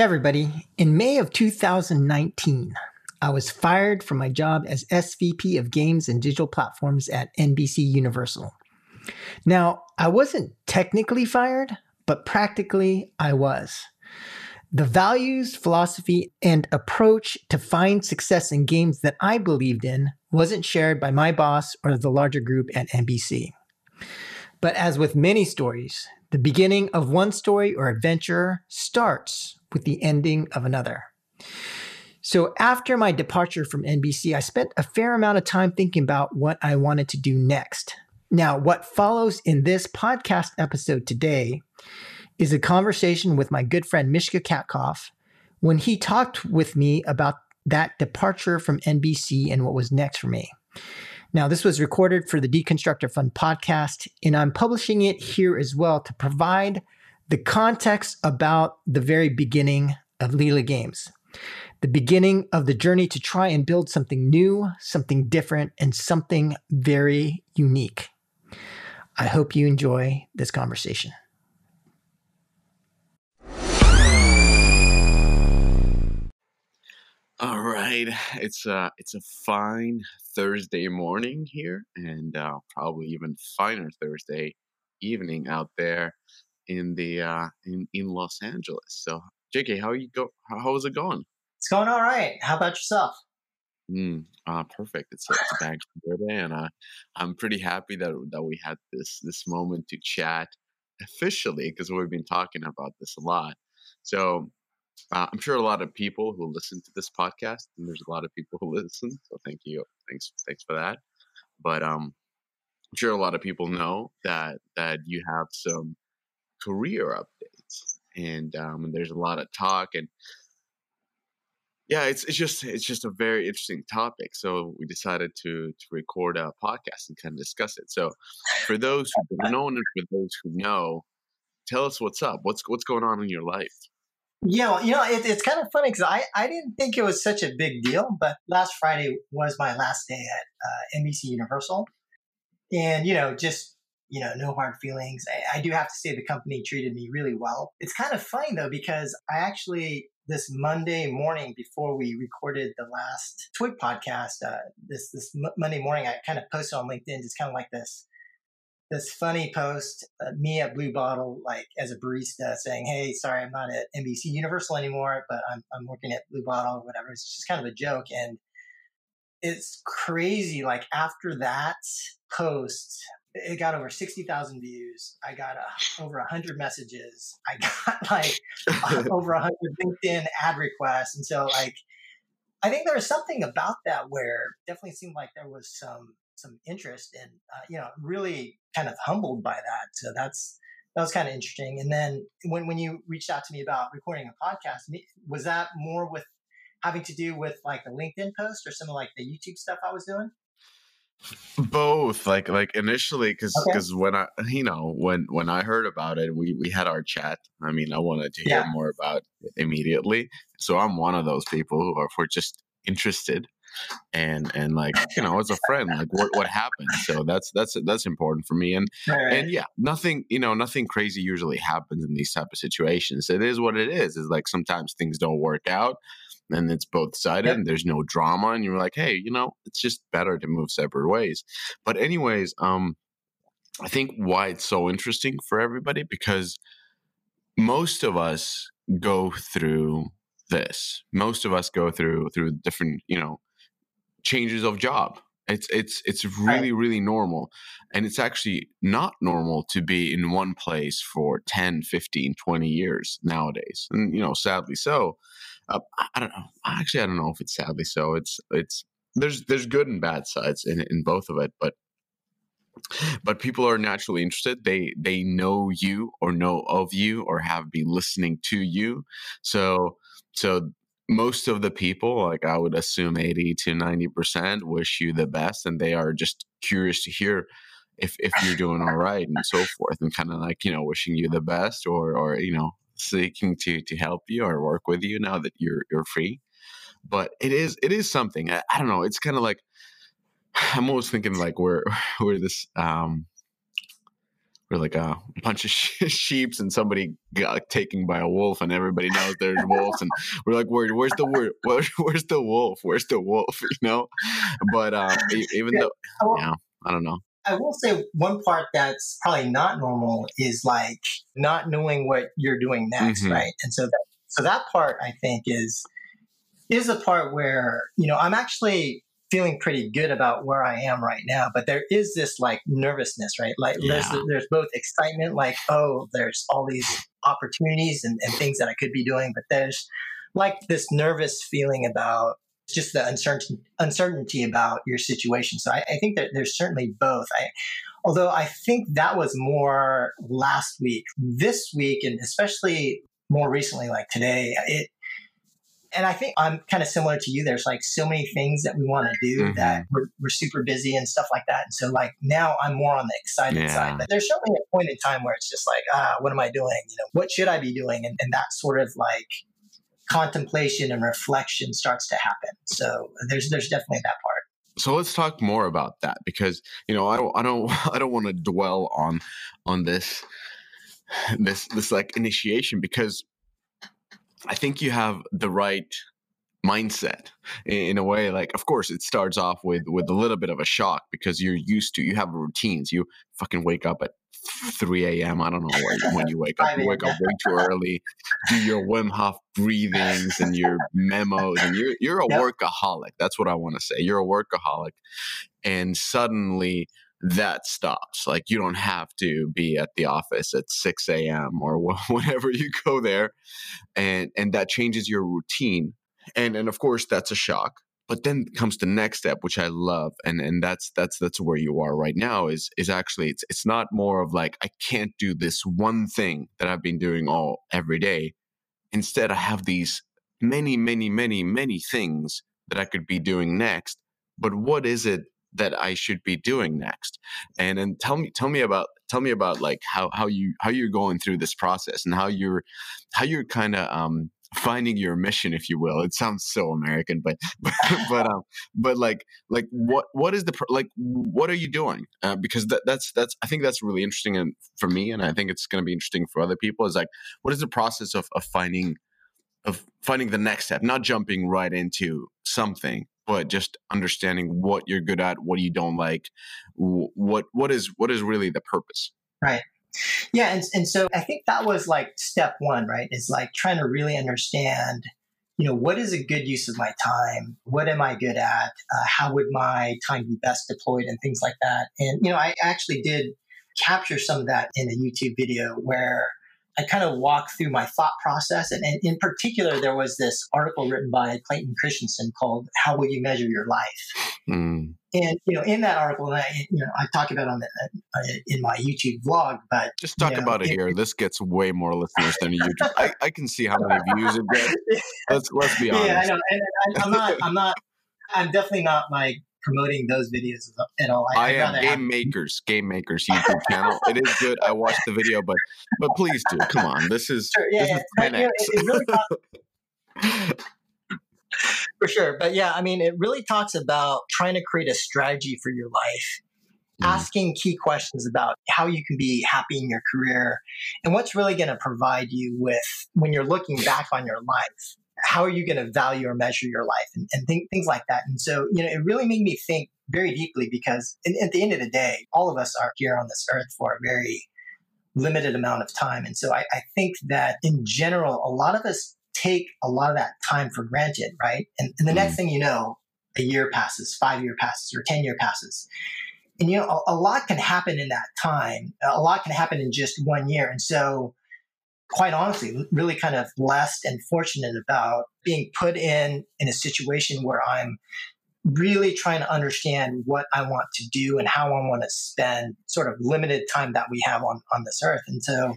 Hey, everybody. In May of 2019, I was fired from my job as SVP of Games and Digital Platforms at NBC Universal. Now, I wasn't technically fired, but practically I was. The values, philosophy, and approach to find success in games that I believed in wasn't shared by my boss or the larger group at NBC. But as with many stories, the beginning of one story or adventure starts with the ending of another. So after my departure from NBC, I spent a fair amount of time thinking about what I wanted to do next. Now, what follows in this podcast episode today is a conversation with my good friend Mishka Katkoff when he talked with me about that departure from NBC and what was next for me. Now, this was recorded for the Deconstructor of Fun podcast, and I'm publishing it here as well to provide the context about the very beginning of Lila Games, the beginning of the journey to try and build something new, something different, and something very unique. I hope you enjoy this conversation. All right, it's a uh, it's a fine Thursday morning here, and uh, probably even finer Thursday evening out there in the uh, in in Los Angeles. So, JK, how you go? How, is it going? It's going all right. How about yourself? Mm, uh, perfect. It's a, it's a bank day, and uh, I'm pretty happy that that we had this this moment to chat officially because we've been talking about this a lot. So uh, I'm sure a lot of people who listen to this podcast, and there's a lot of people who listen. So thank you, thanks, thanks for that. But um, I'm sure a lot of people know that that you have some career updates, and um, and there's a lot of talk and yeah, it's it's just it's just a very interesting topic. So we decided to to record a podcast and kind of discuss it. So for those who don't know and for those who know, tell us what's up. What's what's going on in your life? Yeah, well, you know, it, it's kind of funny because I, I didn't think it was such a big deal, but last Friday was my last day at uh, NBC Universal. And, you know, just you know, no hard feelings. I, I, do have to say the company treated me really well. It's kind of funny though, because I actually, this Monday morning before we recorded the last Twig podcast, uh, this, this M- Monday morning, I kind of posted on LinkedIn, just kind of like this, this funny post, uh, me at Blue Bottle, like as a barista saying, Hey, sorry, I'm not at NBC Universal anymore, but I'm, I'm working at Blue Bottle or whatever. It's just kind of a joke. And it's crazy. Like after that post, it got over 60,000 views. I got uh, over 100 messages. I got like over 100 LinkedIn ad requests. And so, like, I think there was something about that where definitely seemed like there was some some interest and uh, you know really kind of humbled by that. So that's that was kind of interesting. And then when when you reached out to me about recording a podcast, was that more with having to do with like the LinkedIn post or some of like the YouTube stuff I was doing? Both, like like initially, because because okay. when I you know when when I heard about it, we we had our chat. I mean, I wanted to hear yeah. more about it immediately. So I'm one of those people who are for just interested and and like you know as a friend like what what happened so that's that's that's important for me and right. and yeah nothing you know nothing crazy usually happens in these type of situations it is what it is is like sometimes things don't work out and it's both sided yep. and there's no drama and you're like hey you know it's just better to move separate ways but anyways um i think why it's so interesting for everybody because most of us go through this most of us go through through different you know changes of job it's it's it's really really normal and it's actually not normal to be in one place for 10 15 20 years nowadays and you know sadly so uh, I don't know. Actually, I don't know if it's sadly so. It's it's there's there's good and bad sides in in both of it, but but people are naturally interested. They they know you or know of you or have been listening to you. So so most of the people, like I would assume 80 to 90%, wish you the best and they are just curious to hear if if you're doing all right and so forth and kind of like, you know, wishing you the best or or you know, seeking to to help you or work with you now that you're you're free. But it is it is something. I, I don't know. It's kind of like I'm always thinking like we're we're this um we're like a bunch of sheeps and somebody got taken by a wolf and everybody knows there's wolves and we're like where, where's the word where, where's the wolf? Where's the wolf? You know? But um even though yeah i don't know. I will say one part that's probably not normal is like not knowing what you're doing next, mm-hmm. right? And so that, so that part I think is is a part where you know I'm actually feeling pretty good about where I am right now. But there is this like nervousness, right? Like yeah. there's there's both excitement, like oh, there's all these opportunities and, and things that I could be doing, but there's like this nervous feeling about just the uncertainty uncertainty about your situation. So I, I think that there's certainly both. I although I think that was more last week. This week, and especially more recently, like today, it and I think I'm kind of similar to you. There's like so many things that we want to do mm-hmm. that we're, we're, super busy and stuff like that. And so like now I'm more on the excited yeah. side. But there's certainly a point in time where it's just like, ah, what am I doing? You know, what should I be doing? And, and that sort of like contemplation and reflection starts to happen. So there's there's definitely that part. So let's talk more about that because you know I don't I don't I don't want to dwell on on this this this like initiation because I think you have the right mindset in a way like of course it starts off with with a little bit of a shock because you're used to you have routines. You fucking wake up at 3 a.m i don't know when, when you wake up. You wake up way too early do your wim hof breathings and your memos and you're you're a yep. workaholic that's what i want to say. You're a workaholic and suddenly that stops. Like you don't have to be at the office at 6 a.m. or whenever you go there. And and that changes your routine. And and of course that's a shock. But then comes the next step, which I love. And and that's that's that's where you are right now, is is actually it's it's not more of like I can't do this one thing that I've been doing all every day. Instead, I have these many, many, many, many things that I could be doing next. But what is it that I should be doing next? And and tell me tell me about tell me about like how how you how you're going through this process and how you're how you're kind of um finding your mission if you will it sounds so american but but but um but like like what what is the like what are you doing uh, because that, that's that's i think that's really interesting and for me and i think it's going to be interesting for other people is like what is the process of of finding of finding the next step not jumping right into something but just understanding what you're good at, what you don't like, what what is what is really the purpose. Right. Yeah, and and so I think that was like step one, right? Is like trying to really understand, you know, what is a good use of my time? What am I good at? Uh, how would my time be best deployed, and things like that. And you know, I actually did capture some of that in a YouTube video where I kind of walk through my thought process. And, and, in particular, there was this article written by Clayton Christensen called "How Will You Measure Your Life?" Mm. And you know, in that article, I, you know, I talk about on the, uh, in my YouTube vlog. But just talk you know, about it, it, here. This gets way more listeners than YouTube. I, I, can see how many views it gets. Let's let's be honest. Yeah, I know. And I, I'm not. I'm not. I'm definitely not like promoting those videos at all. I, I am Game have... Makers, Game Makers YouTube channel. It is good. I watched the video, but but please do. Come on, this is sure, yeah, this yeah. is 10x. it, really for sure, but yeah, I mean, it really talks about trying to create a strategy for your life. Mm. Asking key questions about how you can be happy in your career and what's really going to provide you with when you're looking back on your life how are you going to value or measure your life and, and th- things like that. And so, you know, it really made me think very deeply because in, at the end of the day, all of us are here on this earth for a very limited amount of time. And so I, I think that in general, a lot of us take a lot of that time for granted, right? And, and the mm. next thing you know, a year passes, five year passes, or 10 year passes. And, you know, a, a lot can happen in that time. A lot can happen in just one year. And so quite honestly, really kind of blessed and fortunate about being put in in a situation where I'm really trying to understand what I want to do and how I want to spend sort of limited time that we have on, on this earth. And so,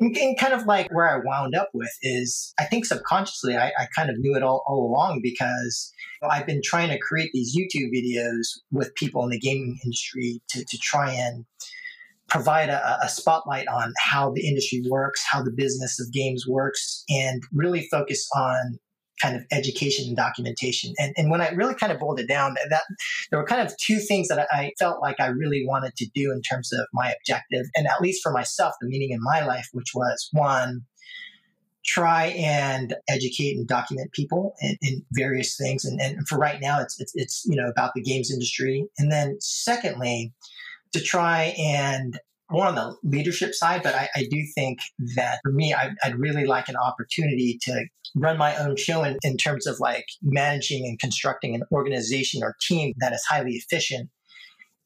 and, and kind of like where I wound up with is I think subconsciously I, I kind of knew it all, all along because I've been trying to create these YouTube videos with people in the gaming industry to, to try and provide a, a, spotlight on how the industry works, how the business of games works, and really focus on kind of education and documentation. And, and when I really kind of boiled it down, that there were kind of two things that I felt like I really wanted to do in terms of my objective, and at least for myself, the meaning in my life, which was one, try and educate and document people in, in various things. And, and, for right now, it's, it's, it's, you know, about the games industry. And then secondly, to try and more on the leadership side, but I, I do think that for me, I, would really like an opportunity to run my own show in, in terms of like managing and constructing an organization or team that is highly efficient.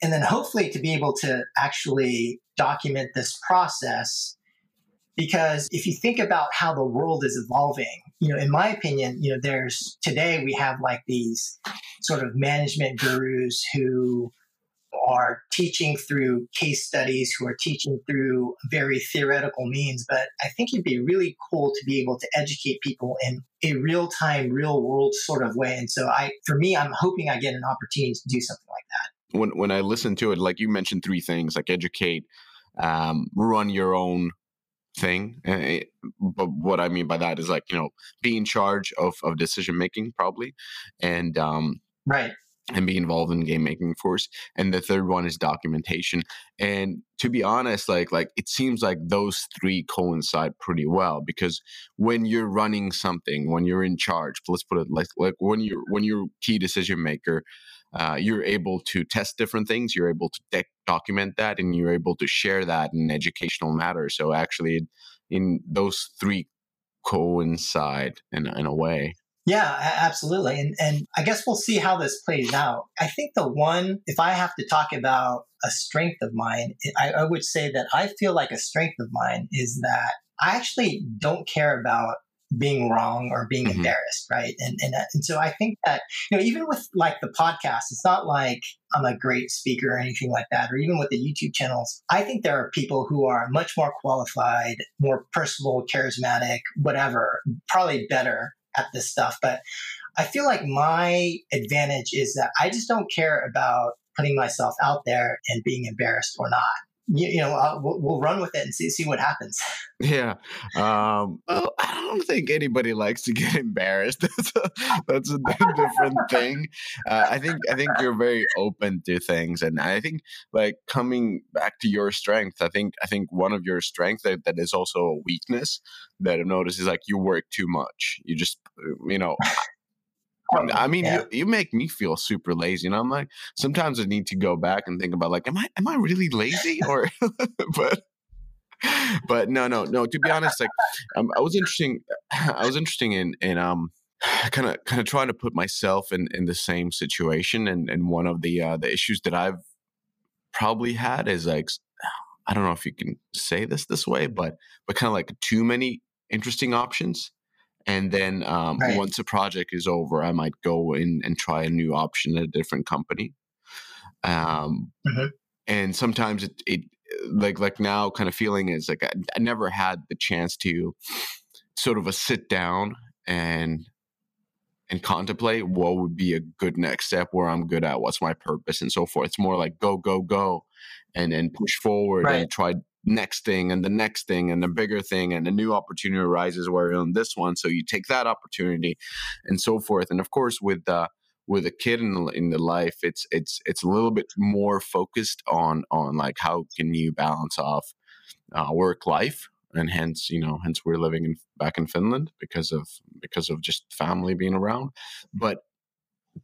And then hopefully to be able to actually document this process. Because if you think about how the world is evolving, you know, in my opinion, you know, there's today we have like these sort of management gurus who are teaching through case studies, who are teaching through very theoretical means. But I think it'd be really cool to be able to educate people in a real time, real world sort of way. And so I, for me, I'm hoping I get an opportunity to do something like that. When, when I listen to it, like you mentioned three things like educate, um, run your own thing. Eh, but what I mean by that is like, you know, be in charge of, of decision making probably. And, um, right and be involved in game making force and the third one is documentation and to be honest like like it seems like those three coincide pretty well because when you're running something when you're in charge let's put it like like when you're when you're key decision maker uh, you're able to test different things you're able to de- document that and you're able to share that in educational matter so actually in those three coincide in, in a way yeah, absolutely. And and I guess we'll see how this plays out. I think the one, if I have to talk about a strength of mine, I, I would say that I feel like a strength of mine is that I actually don't care about being wrong or being mm-hmm. embarrassed, right? And, and and so I think that you know even with like the podcast, it's not like I'm a great speaker or anything like that, or even with the YouTube channels. I think there are people who are much more qualified, more personable, charismatic, whatever, probably better at this stuff. But I feel like my advantage is that I just don't care about putting myself out there and being embarrassed or not. You, you know, uh, we'll, we'll, run with it and see see what happens. Yeah. Um, well, I don't think anybody likes to get embarrassed. That's a, that's a different thing. Uh, I think I think you're very open to things, and I think like coming back to your strength. I think I think one of your strengths that, that is also a weakness that I've noticed is like you work too much. You just you know I mean, yeah. you, you make me feel super lazy, and I'm like, sometimes I need to go back and think about like, am I am I really lazy or, but but no, no, no. To be honest, like um, I was interesting. I was interesting in in um kind of kind of trying to put myself in in the same situation, and and one of the uh, the issues that I've probably had is like I don't know if you can say this this way, but but kind of like too many interesting options and then um, right. once a project is over i might go in and try a new option at a different company um, mm-hmm. and sometimes it, it like like now kind of feeling is like I, I, never had the chance to sort of a sit down and and contemplate what would be a good next step where i'm good at what's my purpose and so forth it's more like go go go and then push forward right. and try next thing and the next thing and the bigger thing and a new opportunity arises where on this one. So you take that opportunity and so forth. And of course with uh with a kid in the, in the life it's it's it's a little bit more focused on on like how can you balance off uh, work life and hence you know hence we're living in back in Finland because of because of just family being around. But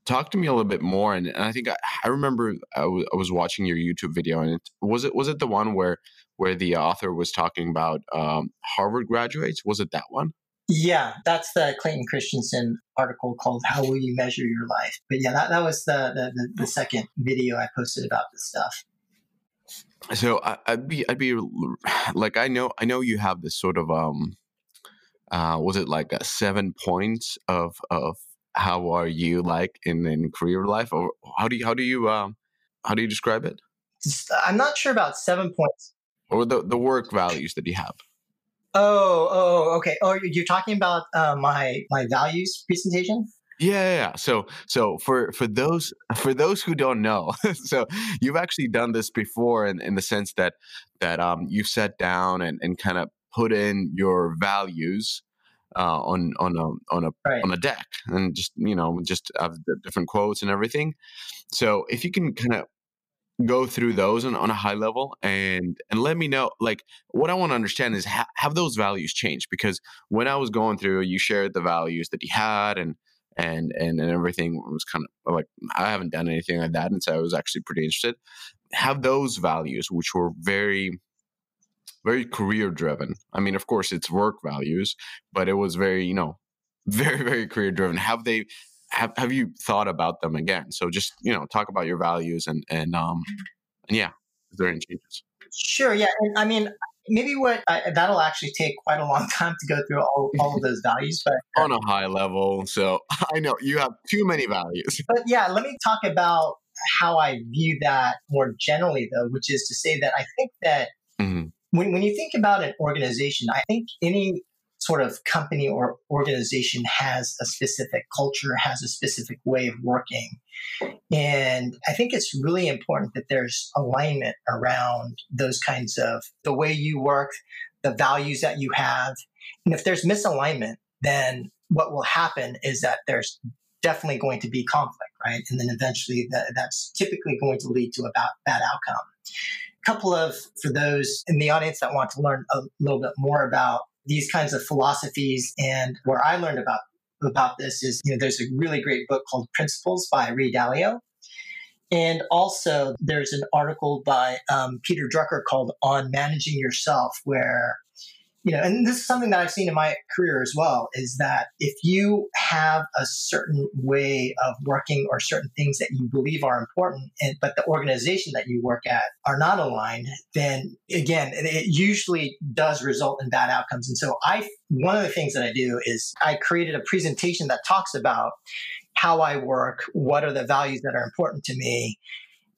talk to me a little bit more and, and i think I, I remember I, w- I was watching your youtube video and it was it was it the one where where the author was talking about um, harvard graduates was it that one? Yeah that's the clayton christensen article called how will you measure your life? But yeah that, that was the, the, the, second video i posted about this stuff. So I, i'd be i'd be like i know i know you have this sort of um uh was it like a seven points of of how are you like in, in career life? Or how do you how do you um how do you describe it? I'm not sure about seven points or the, the work values that you have oh oh okay oh you're talking about uh, my my values presentation yeah, yeah, So, so for for those for those who don't know, so you've actually done this before, in, in the sense that that um you've sat down and and kind of put in your values uh, on on a on a right. on a deck and just you know just have the different quotes and everything. So if you can kind of go through those on, on a high level and and let me know like what i want to understand is ha- have those values changed? Because when i was going through you shared the values that you had and and and, and everything was kind of like i haven't done anything like that and so i was actually pretty interested. Have those values which were very very career driven i mean of course it's work values but it was very you know very very career driven have they have, have you thought about them again? So just you know, talk about your values and and um and yeah, is there any changes? Sure. Yeah, and I mean, maybe what I, that'll actually take quite a long time to go through all, all of those values, but on a high level. So I know you have too many values. But yeah, let me talk about how I view that more generally, though, which is to say that I think that. Mm-hmm. When, when you think about an organization, I think any sort of company or organization has a specific culture, has a specific way of working. And I think it's really important that there's alignment around those kinds of the way you work, the values that you have. And if there's misalignment, then what will happen is that there's definitely going to be conflict, right? And then eventually that, that's typically going to lead to a bad, bad outcome. A couple of, for those in the audience that want to learn a little bit more about these kinds of philosophies. And where I learned about about this is, you know, there's a really great book called Principles by Ray Dalio. And also, there's an article by um, Peter Drucker called On Managing Yourself, where you know, and this is something that I've seen in my career as well, is that if you have a certain way of working or certain things that you believe are important, and, but the organization that you work at are not aligned, then again, it, usually does result in bad outcomes. And so I, one of the things that I do is I created a presentation that talks about how I work, what are the values that are important to me,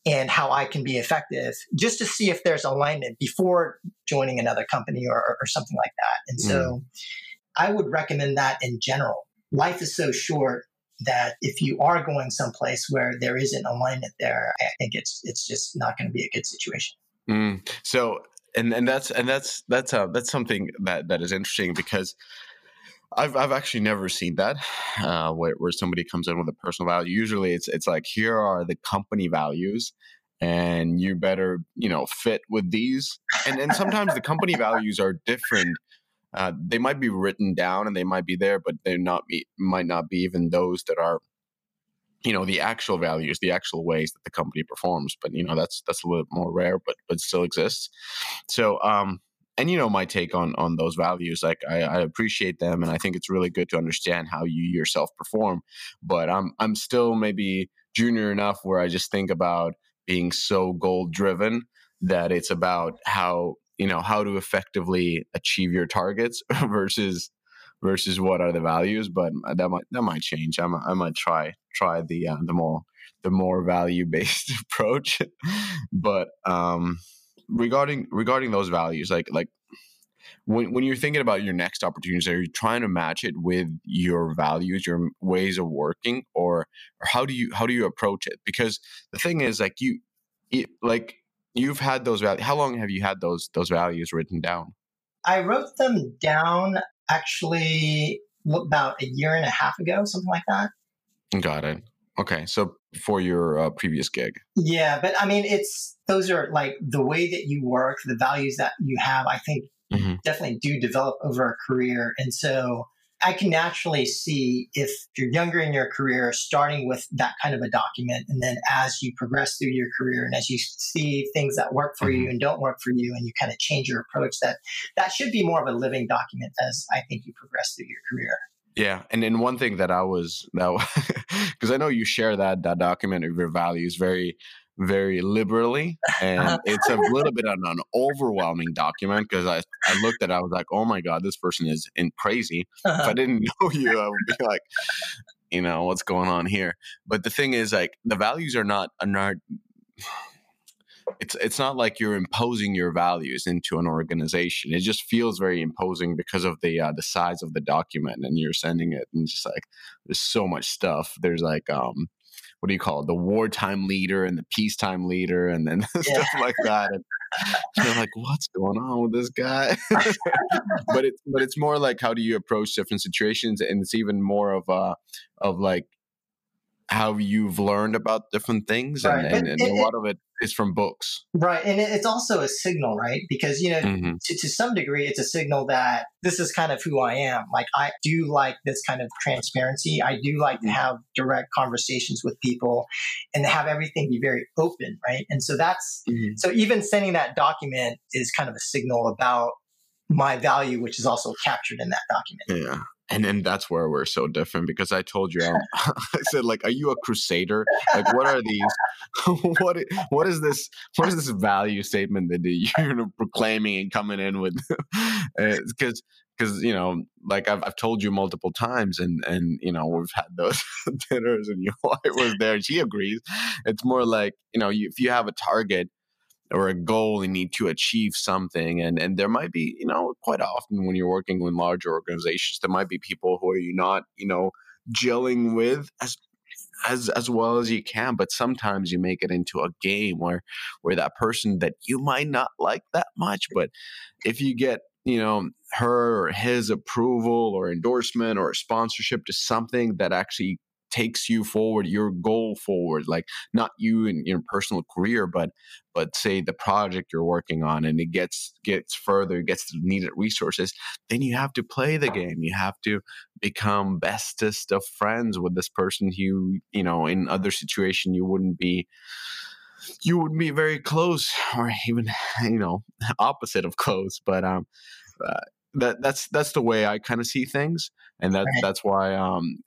and how I can be effective just to see if there's alignment before joining another company or, or something like that. And so mm. I would recommend that in general. Life is so short that if you are going someplace where there isn't alignment there, I think it's it's just not going to be a good situation. Mm. So and and that's and that's that's uh, that's something that that is interesting because I've I've actually never seen that uh, where where somebody comes in with a personal value. Usually, it's it's like here are the company values, and you better you know fit with these. And and sometimes the company values are different. Uh, they might be written down and they might be there, but they're not be might not be even those that are you know the actual values the actual ways that the company performs but you know that's that's a little bit more rare but but still exists so um and you know my take on on those values like I, I, appreciate them and i think it's really good to understand how you yourself perform but i'm i'm still maybe junior enough where i just think about being so goal driven that it's about how you know how to effectively achieve your targets versus versus what are the values but that might that might change. I might, I might try try the uh, the more the more value based approach but um regarding regarding those values like like when, when you're thinking about your next opportunities are you trying to match it with your values your ways of working or or how do you how do you approach it? Because the thing is like you it, like you've had those values how long have you had those those values written down? I wrote them down actually about a year and a half ago something like that. Got it Okay, so for your uh, previous gig. Yeah, but I mean, it's those are like the way that you work, the values that you have. I think mm-hmm. definitely do develop over a career, and so I can naturally see if you're younger in your career, starting with that kind of a document, and then as you progress through your career, and as you see things that work for mm-hmm. you and don't work for you, and you kind of change your approach, that that should be more of a living document as I think you progress through your career. Yeah, and then one thing that I was that because I know you share that that document of your values very very liberally and it's a little bit of an overwhelming document because I, I looked at it, I was like oh my god this person is in crazy uh-huh. if I didn't know you I would be like you know what's going on here but the thing is like the values are not are not it's it's not like you're imposing your values into an organization. It just feels very imposing because of the uh, the size of the document, and you're sending it, and just like there's so much stuff. There's like um, what do you call it the wartime leader and the peacetime leader and then yeah. stuff like that and you're like what's going on with this guy but it's but it's more like how do you approach different situations and it's even more of a of like how you've learned about different things right. and, and, and it, a lot of it is from books right and it's also a signal right because you know mm-hmm. to, to some degree it's a signal that this is kind of who i am like i do like this kind of transparency i do like to mm-hmm. have direct conversations with people and have everything be very open right and so that's mm-hmm. so even sending that document is kind of a signal about my value which is also captured in that document yeah and then that's where we're so different because I told you um, I said like are you a crusader? Like what are these what what is this what is this value statement that you're proclaiming and coming in with? Because because you know like I've, I've told you multiple times and and you know we've had those dinners and your wife was there and she agrees. It's more like you know you, if you have a target or a goal and need to achieve something and and there might be you know quite often when you're working with larger organizations there might be people who are you not you know gelling with as as as well as you can but sometimes you make it into a game where where that person that you might not like that much but if you get you know her or his approval or endorsement or sponsorship to something that actually takes you forward your goal forward like not you in your personal career but but say the project you're working on and it gets gets further gets the needed resources then you have to play the game you have to become bestest of friends with this person who you know in other situation you wouldn't be you would be very close or even you know opposite of close but um uh, that that's that's the way I kind of see things, and that right. that's why um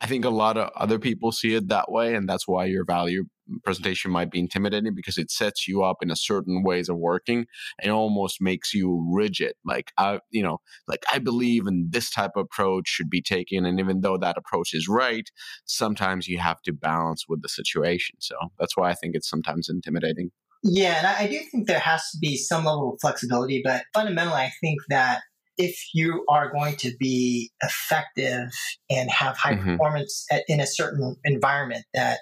I think a lot of other people see it that way, and that's why your value presentation might be intimidating because it sets you up in a certain ways of working and almost makes you rigid. Like I, you know, like I believe in this type of approach should be taken, and even though that approach is right, sometimes you have to balance with the situation. So that's why I think it's sometimes intimidating. Yeah, and I do think there has to be some level of flexibility, but fundamentally, I think that if you are going to be effective and have high mm-hmm. performance at, in a certain environment, that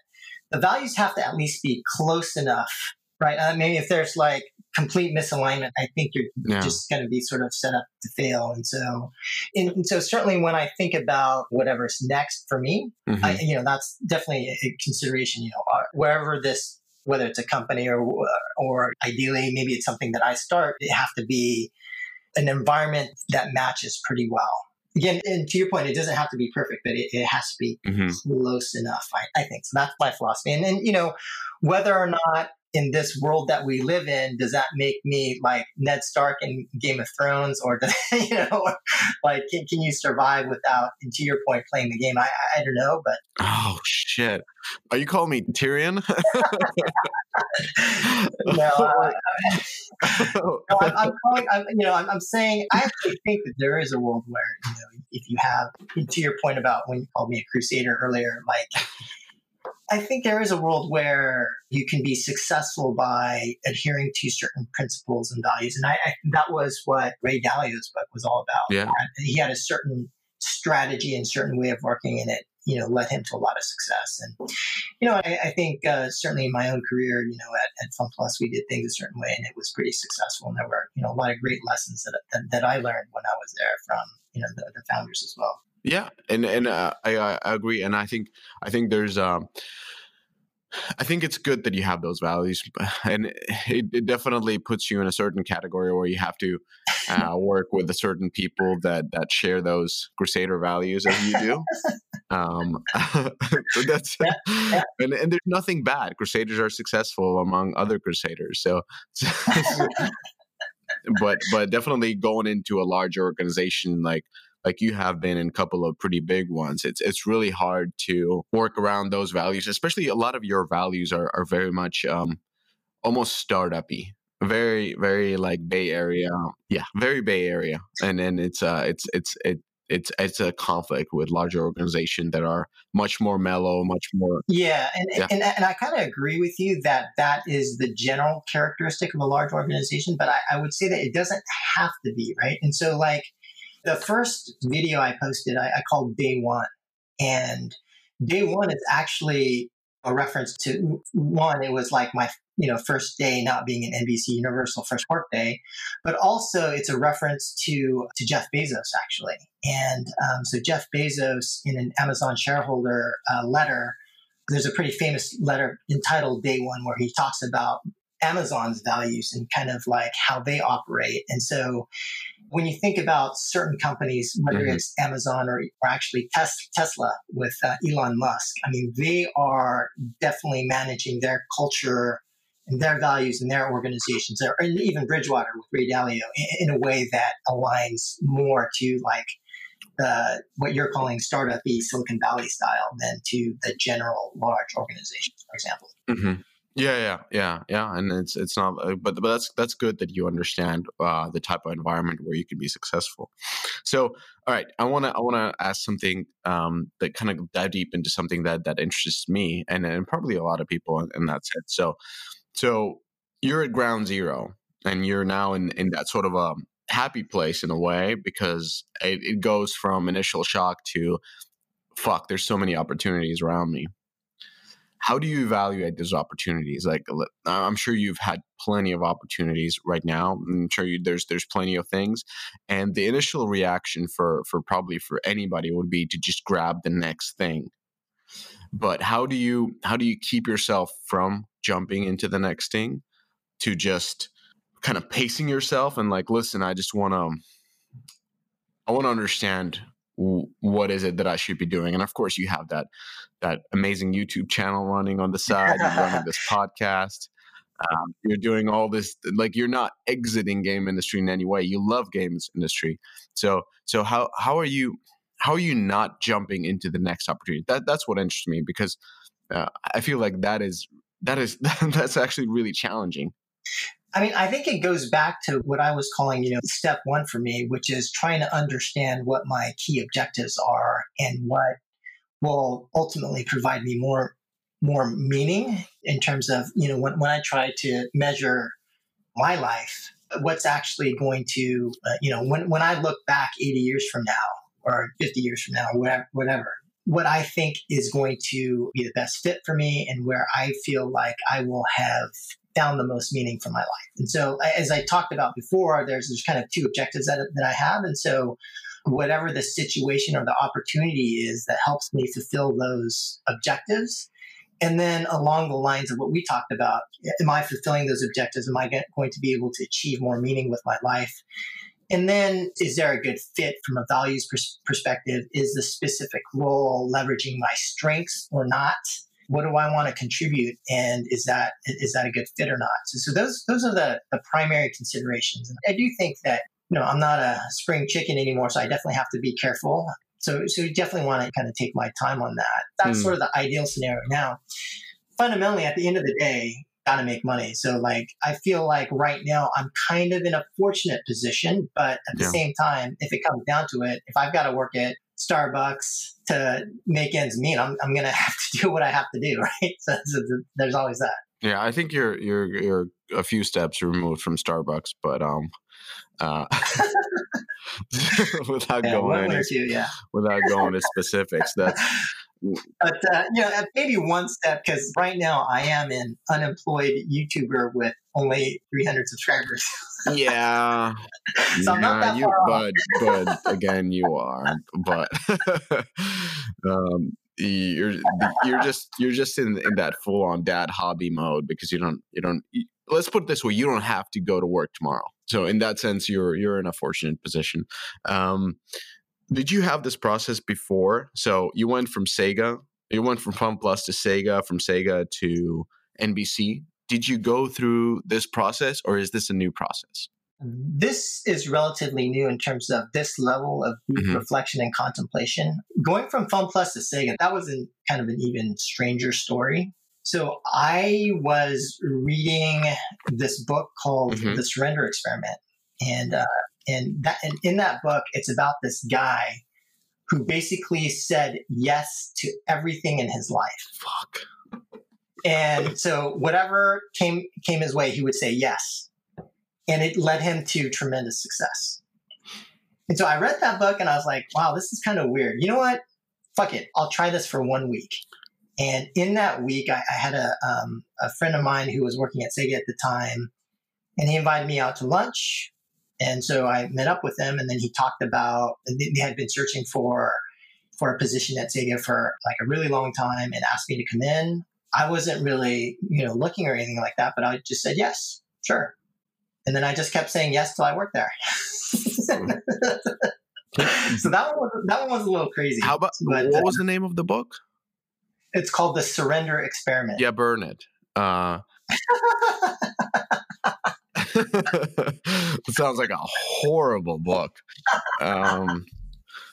the values have to at least be close enough, right? I mean, if there's like complete misalignment, I think you're yeah. just going to be sort of set up to fail. And so, and, and, so certainly when I think about whatever's next for me, mm-hmm. I, you know, that's definitely a consideration. You know, uh, wherever this whether it's a company or or ideally maybe it's something that I start, it have to be an environment that matches pretty well. Again, and to your point, it doesn't have to be perfect, but it, it has to be mm-hmm. close enough, I, I, think. So that's my philosophy. And then, you know, whether or not in this world that we live in, does that make me like Ned Stark in Game of Thrones, or does, you know, like can, can you survive without, to your point, playing the game? I, I don't know, but oh shit, are you calling me Tyrion? no, I, no I'm, I'm, calling, I'm, you know, I'm, I'm, saying I actually think that there is a world where you know, if you have, to your point about when you called me a crusader earlier, like I think there is a world where you can be successful by adhering to certain principles and values. And I, I that was what Ray Dalio's book was all about. Yeah. He had a certain strategy and certain way of working in it, you know, led him to a lot of success. And, you know, I, I think uh, certainly in my own career, you know, at, at Fun Plus, we did things a certain way and it was pretty successful. And there were, you know, a lot of great lessons that, that, that I learned when I was there from, you know, the, the founders as well. Yeah, and and uh, I I agree, and I think I think there's um. I think it's good that you have those values, and it, it definitely puts you in a certain category where you have to uh, work with a certain people that that share those Crusader values as you do. Um, that's yeah, yeah. And, and there's nothing bad. Crusaders are successful among other Crusaders, so. but but definitely going into a larger organization like like you have been in a couple of pretty big ones, it's it's really hard to work around those values. Especially a lot of your values are are very much um, almost startupy, very very like Bay Area, yeah, very Bay Area, and then it's uh it's it's it it's it's a conflict with larger organizations that are much more mellow, much more. Yeah, and yeah. and, and I kind of agree with you that that is the general characteristic of a large organization, but I, I would say that it doesn't have to be right. And so, like the first video I posted, I, I called Day One. And day one is actually a reference to one, it was like my you know first day not being an NBC Universal first work day, but also it's a reference to to Jeff Bezos actually. And um, so Jeff Bezos in an Amazon shareholder uh, letter, there's a pretty famous letter entitled Day One where he talks about Amazon's values and kind of like how they operate. And so when you think about certain companies, whether mm-hmm. it's Amazon or, or actually tes- Tesla with uh, Elon Musk, I mean, they are definitely managing their culture and their values and their organizations, or even Bridgewater with Ray Dalio, in, in a way that aligns more to like the what you're calling startup y Silicon Valley style than to the general large organizations, for example. Mm-hmm. Yeah, yeah, yeah, yeah, and it's it's not, uh, but but that's that's good that you understand uh, the type of environment where you can be successful. So, all right, I wanna I wanna ask something um, that kind of dive deep into something that that interests me and and probably a lot of people in, in that sense. So, so you're at ground zero, and you're now in in that sort of a happy place in a way because it, it goes from initial shock to fuck. There's so many opportunities around me how do you evaluate those opportunities? Like i'm sure you've had plenty of opportunities right now. I'm sure you, there's there's plenty of things. And the initial reaction for for probably for anybody would be to just grab the next thing. But how do you how do you keep yourself from jumping into the next thing to just kind of pacing yourself and like listen i just want to i want to understand what is it that I should be doing? And of course, you have that that amazing YouTube channel running on the side. You're running this podcast. Um, you're doing all this like you're not exiting game industry in any way. You love games industry. So so how how are you how are you not jumping into the next opportunity? That that's what interests me because uh, I feel like that is that is that's actually really challenging. I mean, I think it goes back to what I was calling, you know, step one for me, which is trying to understand what my key objectives are and what will ultimately provide me more more meaning in terms of, you know, when, when I try to measure my life, what's actually going to, uh, you know, when, when I look back 80 years from now or 50 years from now, or whatever, whatever, what I think is going to be the best fit for me and where I feel like I will have found the most meaning for my life. And so, as I talked about before, there's, there's kind of two objectives that, that I have. And so, whatever the situation or the opportunity is that helps me fulfill those objectives. And then, along the lines of what we talked about, am I fulfilling those objectives? Am I going to be able to achieve more meaning with my life? And then, is there a good fit from a values pers- perspective? Is the specific role leveraging my strengths or not? What do I want to contribute, and is that is that a good fit or not? So, so those those are the the primary considerations. And I do think that you know I'm not a spring chicken anymore, so I definitely have to be careful. So so you definitely want to kind of take my time on that. That's mm. sort of the ideal scenario. Now, fundamentally, at the end of the day, got to make money. So like I feel like right now I'm kind of in a fortunate position, but at the yeah. same time, if it comes down to it, if I've got to work at Starbucks to make ends meet, I'm, I'm going to have to do what I have to do, right? So, so, there's always that. Yeah, I think you're you're you're a few steps removed from Starbucks, but um, uh, without yeah, going any, two, yeah. without going to specifics, that's but uh, you know, maybe one step because right now I am an unemployed YouTuber with only 300 subscribers. yeah, so yeah, you, but but again, you are. But um, you're you're just you're just in in that full on dad hobby mode because you don't you don't. Let's put it this way: you don't have to go to work tomorrow. So in that sense, you're you're in a fortunate position. Um, did you have this process before? So you went from Sega, you went from FunPlus to Sega, from Sega to NBC. Did you go through this process or is this a new process? This is relatively new in terms of this level of mm-hmm. reflection and contemplation. Going from FunPlus to Sega, that was an, kind of an even stranger story. So I was reading this book called mm-hmm. The Surrender Experiment. And uh, and that and in that book it's about this guy who basically said yes to everything in his life. Fuck. And so whatever came came his way he would say yes. And it led him to tremendous success. And so i read that book and i was like wow this is kind of weird. You know what? Fuck it, I'll try this for one week. And in that week, I, I had a, um, a friend of mine who was working at Sega at the time, and he invited me out to lunch. And so I met up with him, and then he talked about they had been searching for for a position at Sega for like a really long time, and asked me to come in. I wasn't really, you know, looking or anything like that, but I just said yes, sure. And then I just kept saying yes till I worked there. so that one was, that one was a little crazy. How about but, what was the name of the book? It's called the Surrender Experiment. Yeah, burn it. Uh, it sounds like a horrible book. Um,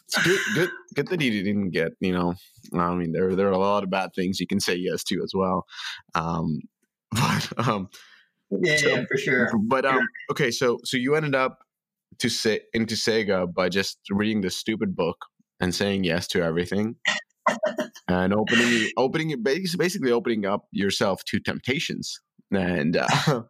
it's good, good, good that he didn't get. You know, I mean, there there are a lot of bad things you can say yes to as well. Um, but um, yeah, so, yeah, for sure. But um, okay, so so you ended up to say into Sega by just reading this stupid book and saying yes to everything. and opening opening basically opening up yourself to temptations and uh,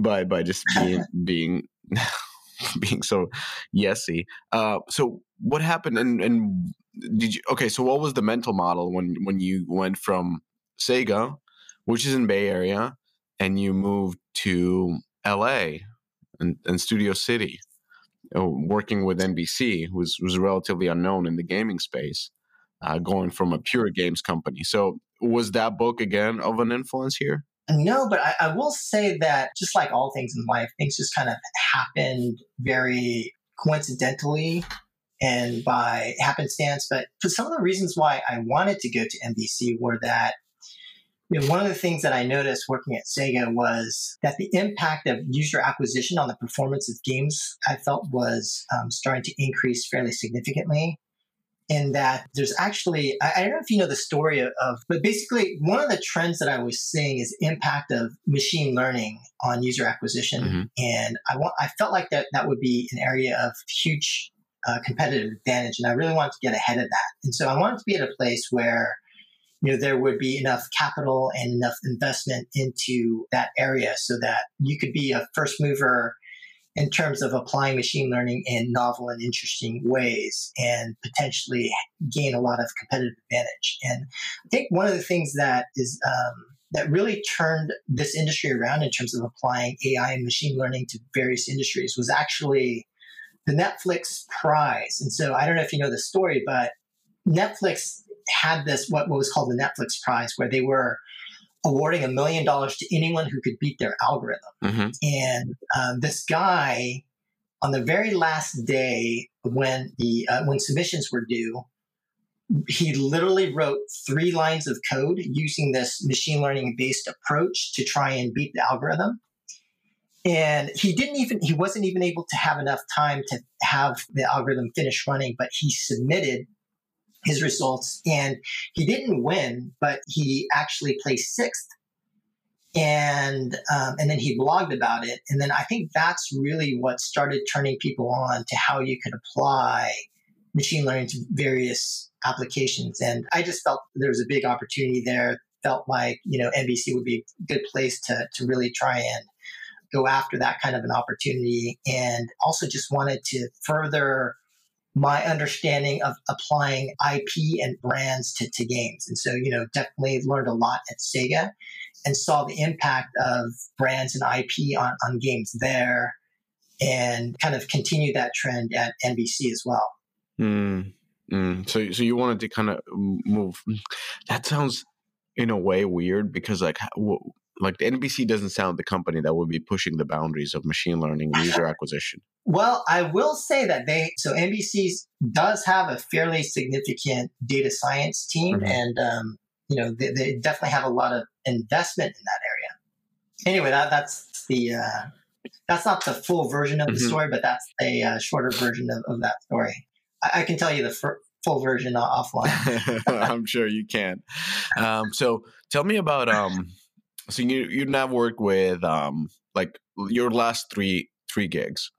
by by just being being being so yesy. Uh, so what happened and and did you okay? So what was the mental model when when you went from Sega, which is in Bay Area, and you moved to L.A. and, and Studio City, uh, working with NBC, was was relatively unknown in the gaming space, uh, going from a pure games company. So was that book again of an influence here? No, but I, I, will say that just like all things in life, things just kind of happened very coincidentally and by happenstance. But for some of the reasons why I wanted to go to NBC were that you know, one of the things that I noticed working at Sega was that the impact of user acquisition on the performance of games I felt was um, starting to increase fairly significantly in that there's actually I, I, don't know if you know the story of, of, but basically one of the trends that I was seeing is impact of machine learning on user acquisition, mm-hmm. and I want I felt like that that would be an area of huge uh, competitive advantage, and I really wanted to get ahead of that, and so I wanted to be at a place where you know there would be enough capital and enough investment into that area so that you could be a first mover in terms of applying machine learning in novel and interesting ways and potentially gain a lot of competitive advantage. And I think one of the things that is um, that really turned this industry around in terms of applying AI and machine learning to various industries was actually the Netflix prize. And so I don't know if you know the story, but Netflix had this what, what was called the Netflix prize, where they were awarding a million dollars to anyone who could beat their algorithm. Mm-hmm. And uh, this guy, on the very last day when the uh, when submissions were due, he literally wrote three lines of code using this machine learning based approach to try and beat the algorithm. And he didn't even he wasn't even able to have enough time to have the algorithm finish running, but he submitted his results. And he didn't win, but he actually placed sixth. And um, and then he blogged about it. And then I think that's really what started turning people on to how you could apply machine learning to various applications. And I just felt there was a big opportunity there. Felt like you know NBC would be a good place to to really try and go after that kind of an opportunity, and also just wanted to further my understanding of applying IP and brands to, to games. And so, you know, definitely learned a lot at Sega and saw the impact of brands and IP on, on games there and kind of continue that trend at NBC as well. Mm, mm. So, so you wanted to kind of move. That sounds in a way weird because like like the NBC doesn't sound the company that would be pushing the boundaries of machine learning and user acquisition. Well, I will say that they so NBC does have a fairly significant data science team, mm-hmm. and um, you know they, they, definitely have a lot of investment in that area. Anyway, that, that's the uh, that's not the full version of the mm-hmm. story, but that's a uh, shorter version of, of, that story. I, I can tell you the fir- full version offline. I'm sure you can. Um, so tell me about um, so you you now work with um like your last three three gigs.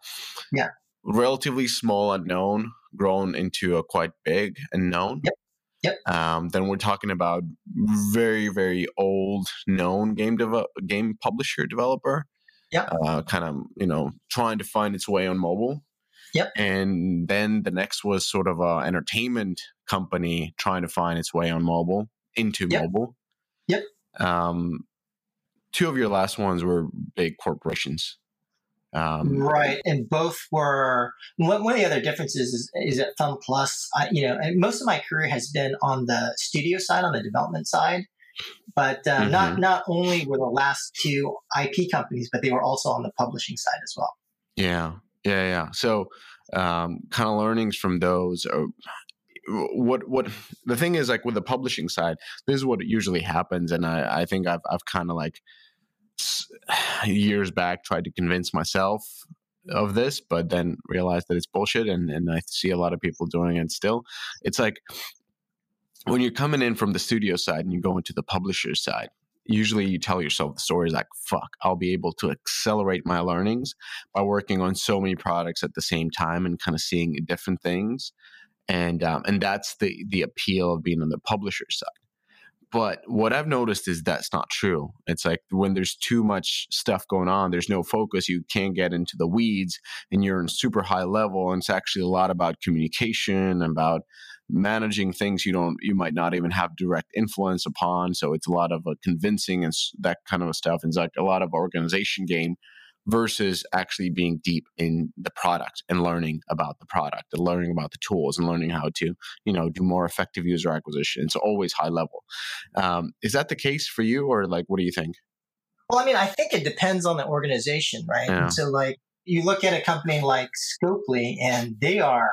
Yeah. Relatively small unknown, grown into a quite big and known. Yep. Yep. Um, then we're talking about very very old known game dev- game publisher developer. Yeah. Uh, kind of you know trying to find its way on mobile. Yep. And then the next was sort of a entertainment company trying to find its way on mobile into yep. mobile. Yep. Um, two of your last ones were big corporations. Um, right, and both were one, one of the other differences is, is at FunPlus. I, you know, most of my career has been on the studio side, on the development side, but uh, mm-hmm. not not only were the last two IP companies, but they were also on the publishing side as well. Yeah, yeah, yeah. So, um, kind of learnings from those. Are, what what the thing is like with the publishing side, this is what usually happens, and I I think I've I've kind of like years back tried to convince myself of this, but then realized that it's bullshit, and and I see a lot of people doing it still. It's like when you're coming in from the studio side and you go into the publisher side, usually you tell yourself the story is like, fuck, I'll be able to accelerate my learnings by working on so many products at the same time and kind of seeing different things. And um, and that's the the appeal of being on the publisher side. But what I've noticed is that's not true. It's like when there's too much stuff going on, there's no focus, you can't get into the weeds and you're in super high level. And it's actually a lot about communication, about managing things you don't you might not even have direct influence upon so it's a lot of uh, convincing and that kind of stuff and it's like a lot of organization game versus actually being deep in the product and learning about the product and learning about the tools and learning how to you know do more effective user acquisition it's always high level um, is that the case for you or like what do you think well i mean i think it depends on the organization right yeah. so like you look at a company like scopely and they are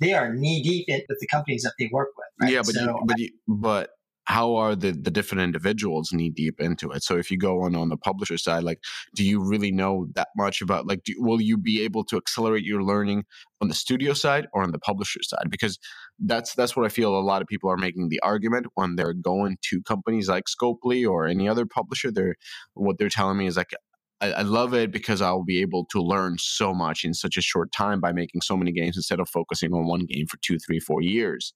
they are knee deep in with the companies that they work with. Right? Yeah, but so, you, but you, but how are the the different individuals knee deep into it? So if you go on on the publisher side, like, do you really know that much about like? Do, will you be able to accelerate your learning on the studio side or on the publisher side? Because that's that's what I feel a lot of people are making the argument when they're going to companies like Scopely or any other publisher. They're what they're telling me is like I, I, love it because I'll be able to learn so much in such a short time by making so many games instead of focusing on one game for two, three, four years.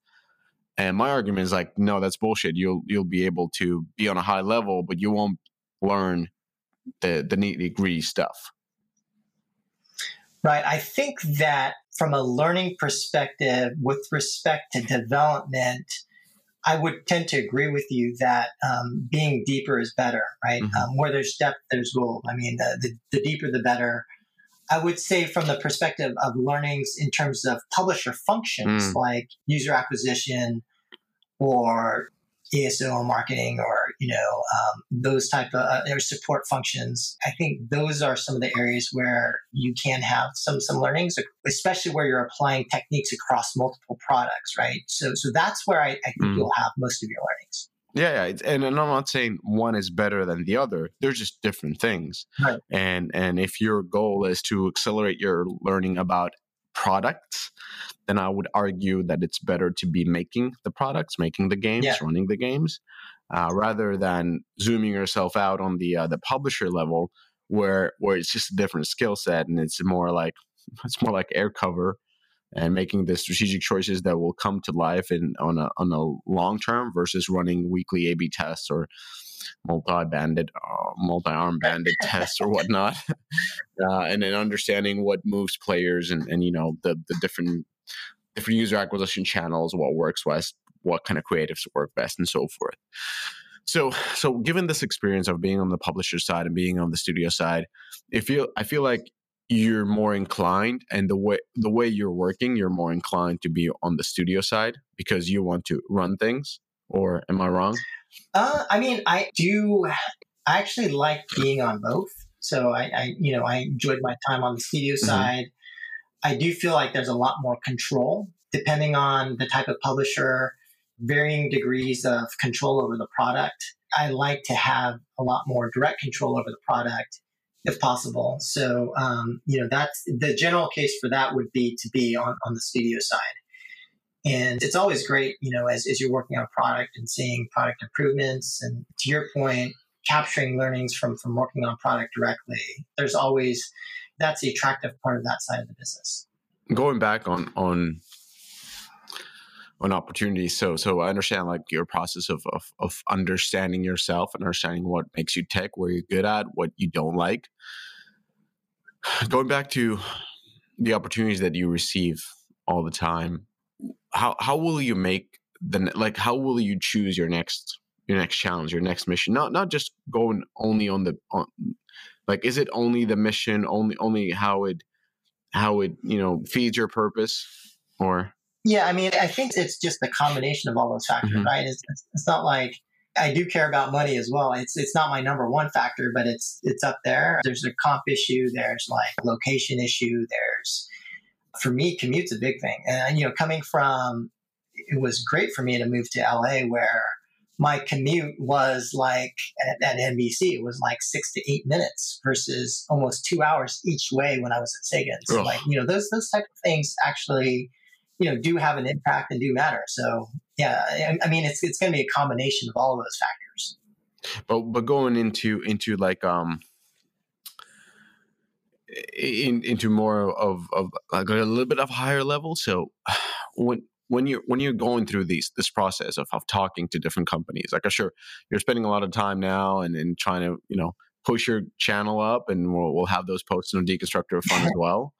And my argument is like, no, that's bullshit. You'll you'll be able to be on a high level, but you won't learn the the nitty gritty stuff. Right. I think that from a learning perspective, with respect to development, I would tend to agree with you that um, being deeper is better, right? Mm-hmm. Um, where there's depth, there's gold. I mean, the, the, the, deeper, the better. I would say, from the perspective of learnings in terms of publisher functions mm. like user acquisition or ASO marketing or you know um, those type of uh, or support functions. I think those are some of the areas where you can have some some learnings, especially where you're applying techniques across multiple products, right? So so that's where I, I think mm. you'll have most of your learnings. Yeah, yeah, and, and I'm not saying one is better than the other. They're just different things. Right. And and if your goal is to accelerate your learning about products, then I would argue that it's better to be making the products, making the games, yeah. running the games, uh, rather than zooming yourself out on the uh, the publisher level, where where it's just a different skill set and it's more like it's more like air cover and making the strategic choices that will come to life in on a on a long term versus running weekly A/B tests or multi-bandit, uh, multi-arm bandit tests or whatnot, uh, and then understanding what moves players and, and you know the the different different user acquisition channels, what works best, what kind of creatives work best, and so forth. So, so given this experience of being on the publisher side and being on the studio side, I feel I feel like you're more inclined, and the way the way you're working, you're more inclined to be on the studio side because you want to run things. Or am I wrong? Uh, I mean, I do. I actually like being on both. So I, I you know, I enjoyed my time on the studio mm-hmm. side. I do feel like there's a lot more control depending on the type of publisher, varying degrees of control over the product. I like to have a lot more direct control over the product if possible. So, um, you know, that's the general case for that would be to be on, on the studio side. And it's always great, you know, as, as you're working on product and seeing product improvements. And to your point, capturing learnings from, from working on product directly, there's always, that's the attractive part of that side of the business. Going back on, on, on opportunities. So, so I understand like your process of, of, of understanding yourself and understanding what makes you tick, where you're good at, what you don't like. Going back to the opportunities that you receive all the time, how how will you make the like how will you choose your next your next challenge, your next mission? Not not just going only on the on, like is it only the mission, only only how it how it you know feeds your purpose, or yeah, I mean, I think it's just a combination of all those factors, mm-hmm. right? It's, it's, not like I do care about money as well. It's it's not my number one factor, but it's it's up there. There's a comp issue. There's like location issue. There's for me, commute's a big thing. And you know, coming from it was great for me to move to LA where my commute was like at, at, NBC, it was like six to eight minutes versus almost two hours each way when I was at Sega. So Ugh. like, you know, those those type of things actually, you know, do have an impact and do matter. So yeah, I, I mean it's it's gonna be a combination of all of those factors. But but going into into like um in, into more of, of like a little bit of higher level. So when when you're when you're going through these this process of, of talking to different companies, like I sure you're spending a lot of time now and, and trying to you know push your channel up, and we'll, we'll have those posts on Deconstructor of Fun as well.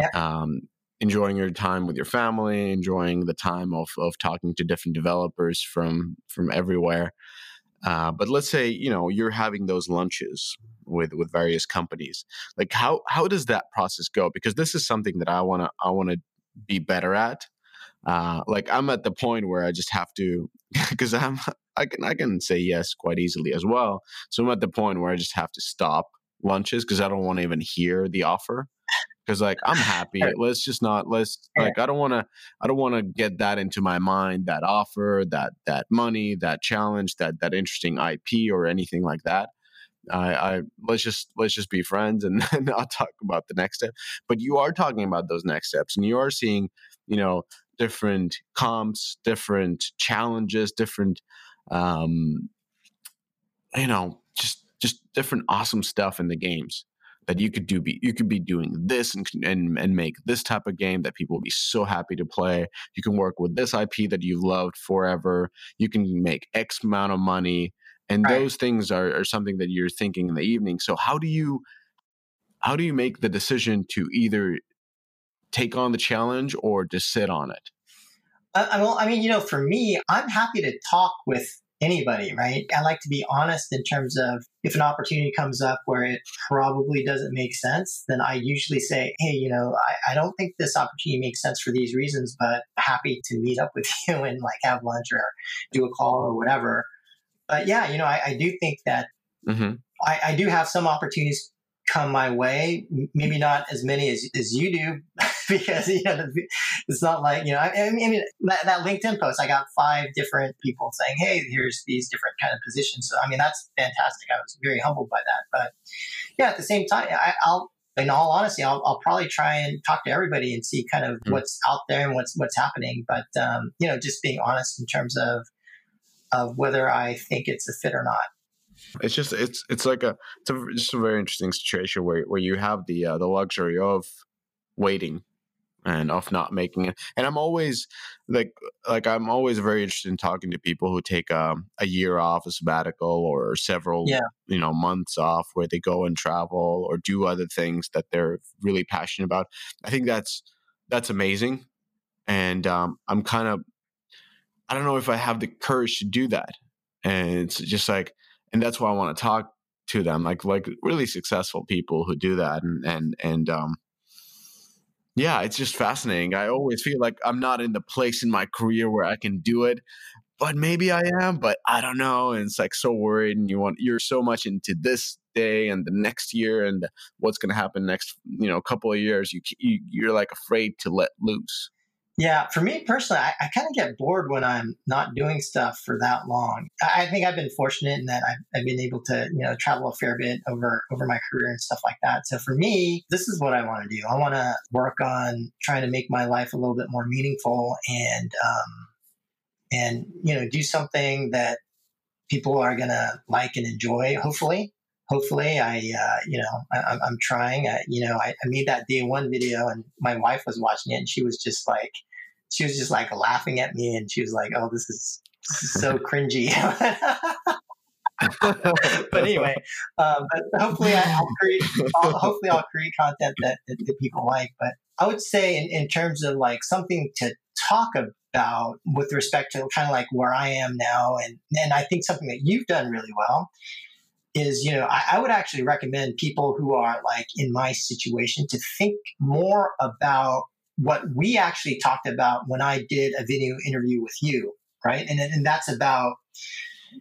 Yeah. Um, enjoying your time with your family, enjoying the time of of talking to different developers from from everywhere. Uh, but let's say you know you're having those lunches with with various companies. Like how how does that process go? Because this is something that I wanna I wanna be better at. Uh, like I'm at the point where I just have to because I'm I can I can say yes quite easily as well. So I'm at the point where I just have to stop lunches because I don't want to even hear the offer because like i'm happy let's just not let's like i don't want to i don't want to get that into my mind that offer that that money that challenge that that interesting ip or anything like that. I, I let's just let's just be friends and then I'll talk about the next step. But you are talking about those next steps, and you are seeing, you know, different comps, different challenges, different, um, you know, just just different awesome stuff in the games that you could do. Be you could be doing this and and and make this type of game that people will be so happy to play. You can work with this IP that you've loved forever. You can make X amount of money and right. those things are, are something that you're thinking in the evening so how do you how do you make the decision to either take on the challenge or just sit on it uh, well i mean you know for me i'm happy to talk with anybody right i like to be honest in terms of if an opportunity comes up where it probably doesn't make sense then i usually say hey you know I, I don't think this opportunity makes sense for these reasons but happy to meet up with you and like have lunch or do a call or whatever but yeah, you know, I, I do think that mm-hmm. I, I, do have some opportunities come my way. Maybe not as many as, as you do, because you know it's not like you know. I, I mean, that, that, LinkedIn post, I got five different people saying, "Hey, here's these different kind of positions." So I mean, that's fantastic. I was very humbled by that. But yeah, at the same time, I, will in all honesty, I'll, I'll, probably try and talk to everybody and see kind of mm-hmm. what's out there and what's what's happening. But um, you know, just being honest in terms of of whether I think it's a fit or not. It's just it's it's like a it's a just a very interesting situation where where you have the uh, the luxury of waiting and of not making it. And I'm always like like I'm always very interested in talking to people who take um, a year off, a sabbatical, or several yeah. you know months off where they go and travel or do other things that they're really passionate about. I think that's that's amazing, and um, I'm kind of I don't know if I have the courage to do that. And it's just like, and that's why I want to talk to them, like like really successful people who do that, and and and um, yeah, it's just fascinating. I always feel like I'm not in the place in my career where I can do it, but maybe I am, but I don't know. And it's like so worried, and you want you're so much into this day and the next year and what's going to happen next, you know, couple of years. You, you you're like afraid to let loose. Yeah, for me personally, I, I kind of get bored when I'm not doing stuff for that long. I, I think I've been fortunate in that I've, I've, been able to, you know, travel a fair bit over over my career and stuff like that. So for me, this is what I want to do. I want to work on trying to make my life a little bit more meaningful and um, and you know do something that people are gonna like and enjoy. Hopefully, hopefully I, uh, you know, I, am trying. I, you know, I, I, made that day one video and my wife was watching it and she was just like, she was just like laughing at me and she was like, "Oh, this is, this is so cringy." but anyway, um, but hopefully I, will create. I'll, hopefully, I'll create content that, that, that, people like. But I would say in, in terms of like something to talk about with respect to kind of like where I am now, and and I think something that you've done really well is you know I, I would actually recommend people who are like in my situation to think more about what we actually talked about when I did a video interview with you, right? And and that's about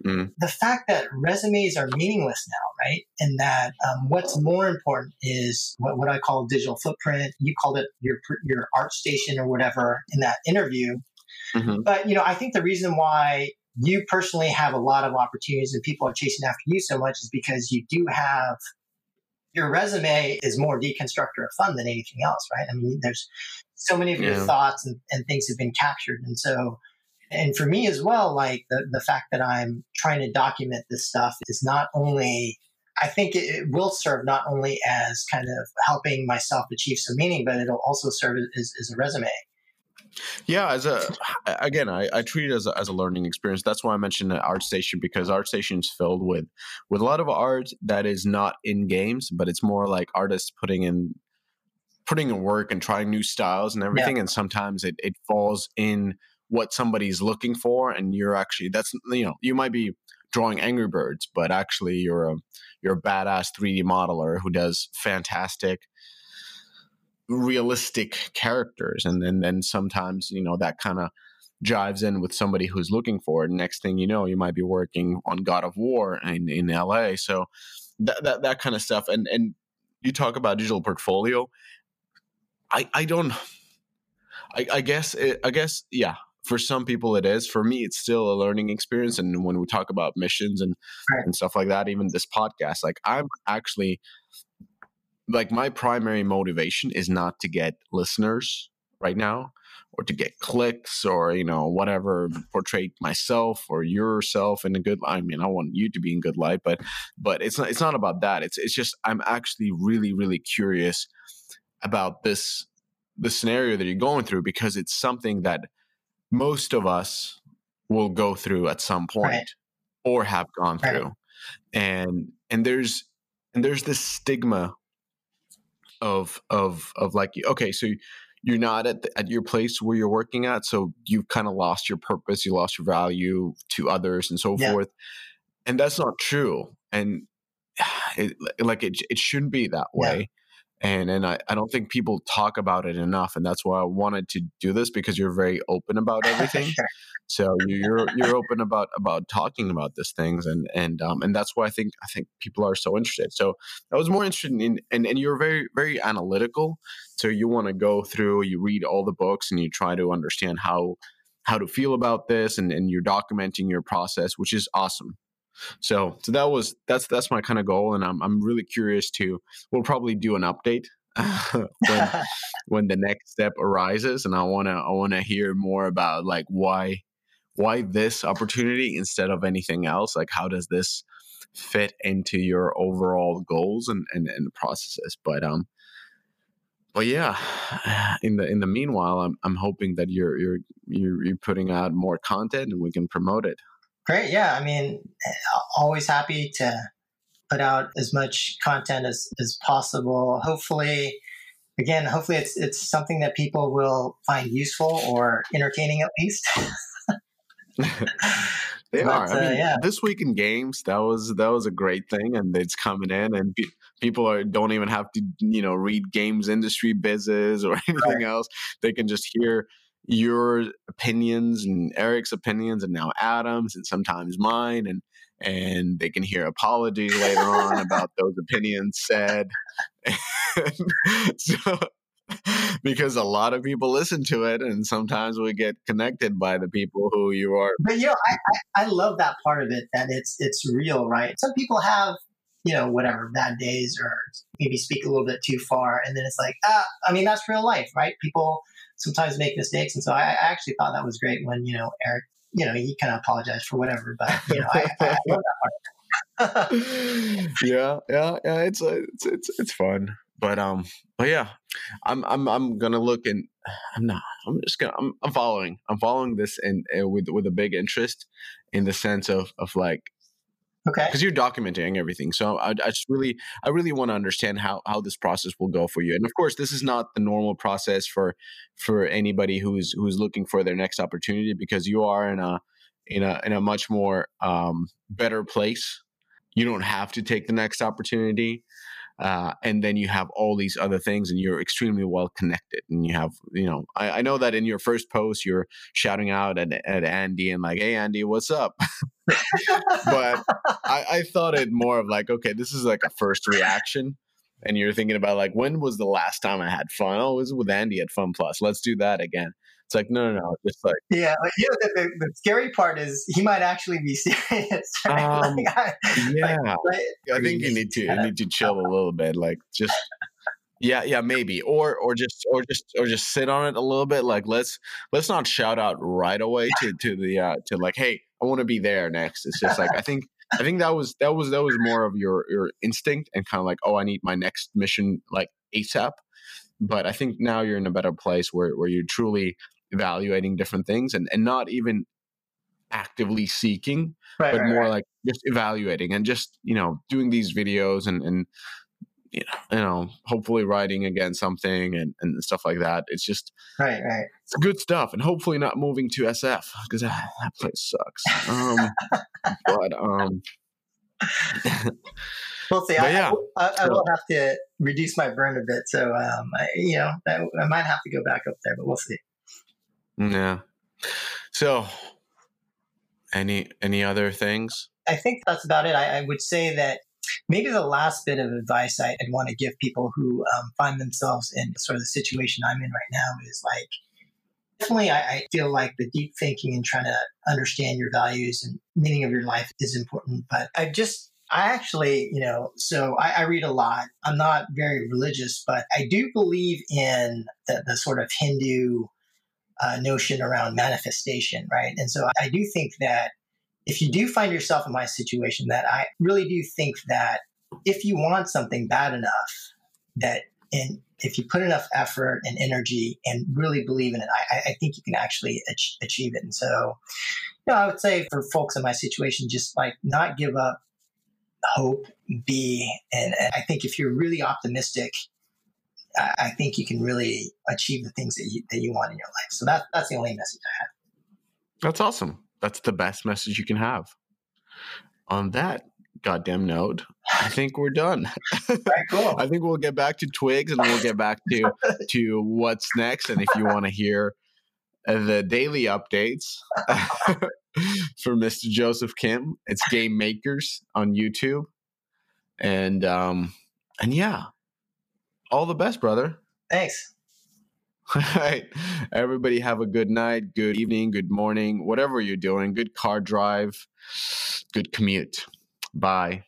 Mm. The fact that resumes are meaningless now, right? And that um, what's more important is what, what I call digital footprint. You called it your your ArtStation or whatever in that interview. Mm-hmm. But you know, I think the reason why you personally have a lot of opportunities and people are chasing after you so much is because you do have your resume is more deconstructor of fun than anything else, right? I mean, there's so many of your thoughts and, and things have been captured. And so and for me as well, like the, the fact that I'm trying to document this stuff is not only, I think it, it will serve not only as kind of helping myself achieve some meaning, but it'll also serve as, as a resume. Yeah, as a again, I, I treat it as a, as a learning experience. That's why I mentioned ArtStation because ArtStation is filled with with a lot of art that is not in games, but it's more like artists putting in putting in work and trying new styles and everything. Yeah. And sometimes it, it falls in what somebody's looking for and you're actually that's you know you might be drawing angry birds but actually you're a you're a badass 3d modeler who does fantastic realistic characters and then then sometimes you know that kind of jives in with somebody who's looking for it next thing you know you might be working on god of war in, in la so that, that that kind of stuff and and you talk about digital portfolio i i don't I, I guess it, I guess yeah for some people it is for me it's still a learning experience and when we talk about missions and right. and stuff like that even this podcast like i'm actually like my primary motivation is not to get listeners right now or to get clicks or you know whatever portray myself or yourself in a good i mean i want you to be in good light but but it's not it's not about that it's it's just i'm actually really really curious about this the scenario that you're going through because it's something that most of us will go through at some point right. or have gone right. through and and there's and there's this stigma of of of like okay so you're not at the, at your place where you're working at so you've kind of lost your purpose you lost your value to others and so yeah. forth and that's not true and it, like it, it shouldn't be that way and and I, I don't think people talk about it enough and that's why i wanted to do this because you're very open about everything. So you're you're open about about talking about these things and and um and that's why i think i think people are so interested. So i was more interested in and and you're very very analytical so you want to go through you read all the books and you try to understand how how to feel about this and and you're documenting your process which is awesome so so that was that's that's my kind of goal, and I'm I'm really curious to. We'll probably do an update when when the next step arises, and I wanna I wanna hear more about like why why this opportunity instead of anything else. Like how does this fit into your overall goals and and, and processes? But um but yeah, in the in the meanwhile, I'm I'm hoping that you're you're you're, you're putting out more content and we can promote it. Great. Yeah. I mean, always happy to put out as much content as, as possible. Hopefully, again, hopefully it's, it's something that people will find useful or entertaining at least. they but, are. I uh, mean, yeah. this week in games, that was that was a great thing, and it's coming in, and pe- people are don't even have to you know read games industry business or anything right. else. They can just hear your opinions and Eric's opinions and now Adam's and sometimes mine and and they can hear apologies later on about those opinions said. so because a lot of people listen to it and sometimes we get connected by the people who you are. But you know I, I, I love that part of it that it's it's real right? Some people have you know whatever bad days or maybe speak a little bit too far and then it's like ah, i mean that's real life right? People sometimes make mistakes. And so I, I actually thought that was great when, you know, Eric, you know, he kind of apologized for whatever, but, you know, I, I part. yeah, yeah, yeah. It's, uh, it's, it's, it's fun. But, um, but yeah, I'm, I'm, I'm going to look and I'm not, I'm just going to, I'm, I'm following, I'm following this and with, with a big interest in the sense of, of like, Okay. Because you're documenting everything, so I, I just really, I really want to understand how how this process will go for you. And of course, this is not the normal process for for anybody who's who's looking for their next opportunity because you are in a in a in a much more um, better place. You don't have to take the next opportunity. Uh, and then you have all these other things and you're extremely well connected and you have you know I, I, know that in your first post you're shouting out at, at andy and like hey andy what's up? But I, I thought it more of like okay this is like a first reaction and you're thinking about like when was the last time i had fun? Oh it was with andy at fun plus. Let's do that again it's like no, no, no. Just like yeah, like, you know, the, the, the, scary part is he might actually be serious. Right? Um, like, I, yeah, like, I think you need to you need to chill a little bit. Like just yeah, yeah, maybe, or or just or just or just sit on it a little bit. Like let's let's not shout out right away to to the uh, to like, hey, I want to be there next. It's just like I think I think that was that was that was more of your your instinct and kind of like, oh, I need my next mission like ASAP. But I think now you're in a better place where where you're truly evaluating different things and, and not even actively seeking, right, but right, more right. like just evaluating and just, you know, doing these videos and, and you know, you know, hopefully writing again something and, and stuff like that. It's just right, right. It's good stuff, and hopefully not moving to SF because that, that place sucks. Um, but um, we'll see. I, yeah, I, I, I, will have to reduce my burn a bit, so um, I, you know, I, I might have to go back up there, but we'll see. Yeah. So, any any other things? I think that's about it. I, I would say that maybe the last bit of advice I, would want to give people who um, find themselves in sort of the situation I'm in right now is like definitely I, I, feel like the deep thinking and trying to understand your values and meaning of your life is important. But I just I actually, you know, so I, I read a lot. I'm not very religious, but I do believe in the, the sort of Hindu uh, notion around manifestation, right? And so I do think that if you do find yourself in my situation, that I really do think that if you want something bad enough, that and if you put enough effort and energy and really believe in it, I, I think you can actually ach- achieve it. And so, you know, I would say for folks in my situation, just like not give up hope, be, and, and I think if you're really optimistic I think you can really achieve the things that you, that you want in your life. So that, that's the only message I have. That's awesome. That's the best message you can have. On that goddamn note, I think we're done. Right, cool. I think we'll get back to twigs and we'll get back to to what's next. And if you want to hear the daily updates for Mr. Joseph Kim, it's Game Makers on YouTube. And um and yeah, all the best, brother. Thanks. All right. Everybody have a good night, good evening, good morning, whatever you're doing. Good car drive, good commute. Bye.